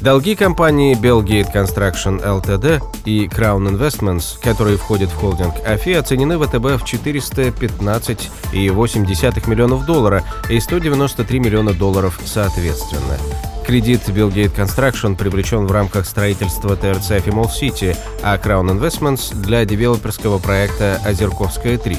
Долги компании Bellgate Construction Ltd и Crown Investments, которые входят в холдинг АФИ, оценены ВТБ в 415,8 миллионов долларов и 193 миллиона долларов соответственно. Кредит Billgate Construction привлечен в рамках строительства ТРЦ Фимол Сити, а Crown Investments для девелоперского проекта «Озерковская 3».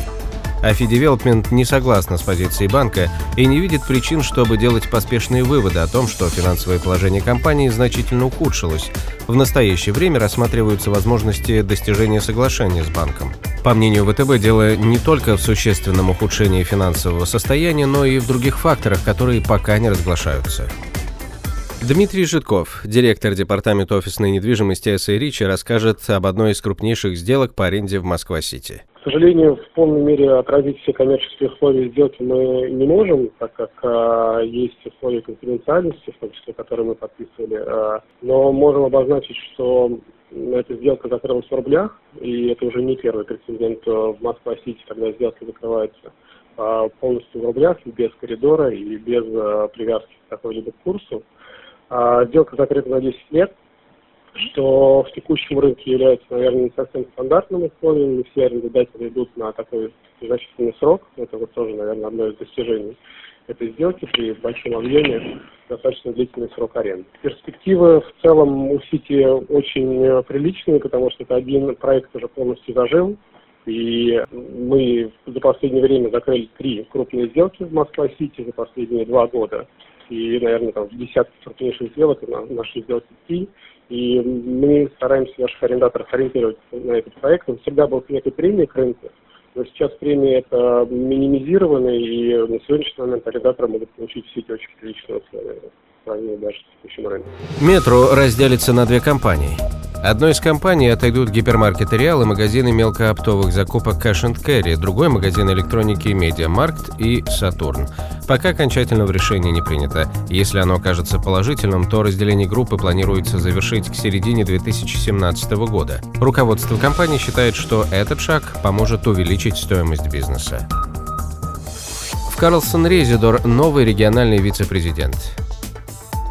Афи Development не согласна с позицией банка и не видит причин, чтобы делать поспешные выводы о том, что финансовое положение компании значительно ухудшилось. В настоящее время рассматриваются возможности достижения соглашения с банком. По мнению ВТБ, дело не только в существенном ухудшении финансового состояния, но и в других факторах, которые пока не разглашаются. Дмитрий Житков, директор департамента офисной недвижимости СА Ричи, расскажет об одной из крупнейших сделок по аренде в Москва-Сити. К сожалению, в полной мере отразить все коммерческие условия сделки мы не можем, так как а, есть условия конфиденциальности, в том числе, которые мы подписывали. А, но можем обозначить, что эта сделка закрылась в рублях, и это уже не первый прецедент в Москва-Сити, когда сделки закрываются а, полностью в рублях, без коридора и без а, привязки к какой-либо курсу. А, сделка закрыта на 10 лет, что в текущем рынке является, наверное, не совсем стандартным условием. Не все арендодатели идут на такой значительный срок. Это вот тоже, наверное, одно из достижений этой сделки при большом объеме достаточно длительный срок аренды. Перспективы в целом у Сити очень приличные, потому что это один проект уже полностью зажил. И мы за последнее время закрыли три крупные сделки в Москва-Сити за последние два года. И, наверное, там в десятки крупнейших сделок наши сделки три. И мы стараемся наших арендаторов ориентировать на этот проект. Он всегда был некой премией к рынку, но сейчас премии это минимизированы, и на сегодняшний момент арендаторы могут получить все эти очень приличные условия даже с текущим. Метро разделится на две компании. Одной из компаний отойдут гипермаркеты Реал и магазины мелкооптовых закупок Cash and Carry, другой магазин электроники Медиамаркт и Сатурн. Пока окончательного решения не принято. Если оно окажется положительным, то разделение группы планируется завершить к середине 2017 года. Руководство компании считает, что этот шаг поможет увеличить стоимость бизнеса. В Карлсон Резидор новый региональный вице-президент.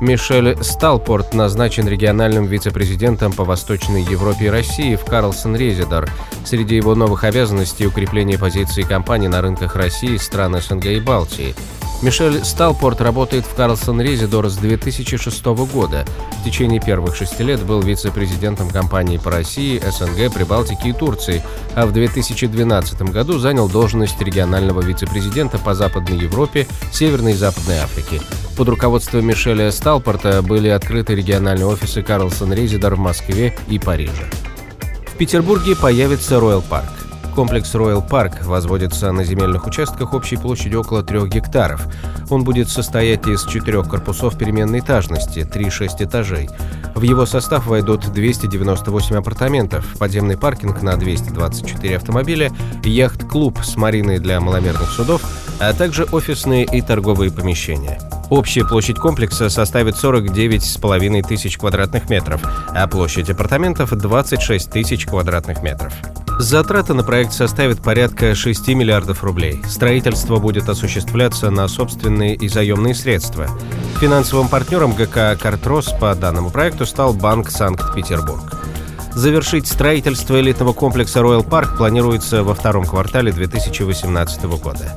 Мишель Сталпорт назначен региональным вице-президентом по Восточной Европе и России в Карлсон Резидор. Среди его новых обязанностей укрепление позиции компании на рынках России, стран СНГ и Балтии. Мишель Сталпорт работает в Карлсон Резидор с 2006 года. В течение первых шести лет был вице-президентом компании по России, СНГ, Прибалтике и Турции, а в 2012 году занял должность регионального вице-президента по Западной Европе, Северной и Западной Африке. Под руководством Мишеля Сталпорта были открыты региональные офисы Карлсон Резидор в Москве и Париже. В Петербурге появится Royal Парк. Комплекс Royal Park возводится на земельных участках общей площадью около 3 гектаров. Он будет состоять из четырех корпусов переменной этажности, 3-6 этажей. В его состав войдут 298 апартаментов, подземный паркинг на 224 автомобиля, яхт-клуб с мариной для маломерных судов, а также офисные и торговые помещения. Общая площадь комплекса составит 49,5 тысяч квадратных метров, а площадь апартаментов – 26 тысяч квадратных метров. Затраты на проект составят порядка 6 миллиардов рублей. Строительство будет осуществляться на собственные и заемные средства. Финансовым партнером ГК «Картрос» по данному проекту стал Банк Санкт-Петербург. Завершить строительство элитного комплекса Royal Park планируется во втором квартале 2018 года.